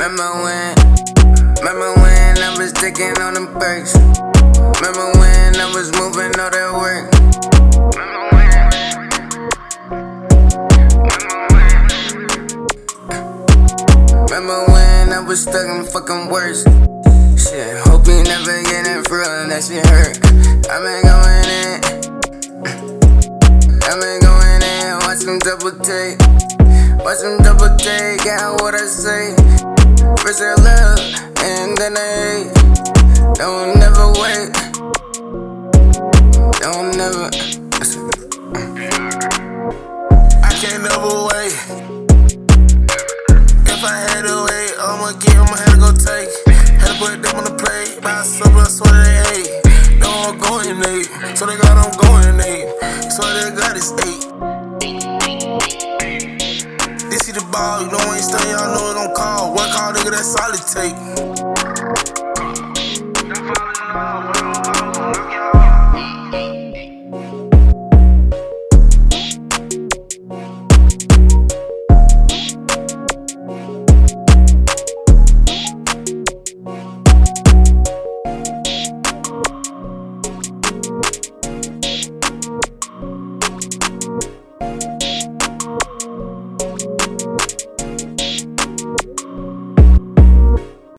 Remember when, remember when I was sticking on them perks. Remember when I was moving all that work. Remember when I was stuck in fucking words. Shit, hope you never get it for real, that shit hurt. I've been going in, I've been going in, watch them double take, watch them double take, yeah, what I say. First I love, and then I hate. Don't never wait. Don't never. I can't never wait. If I had to wait, I'ma get, I'ma go take. Had to put them on the plate. Buy supper, I swear they ate. No, I'm going eight. So they got I'm going eight. So they got is eight. This see the ball, you know, ain't stay, y'all know it gon' call. That's solid take.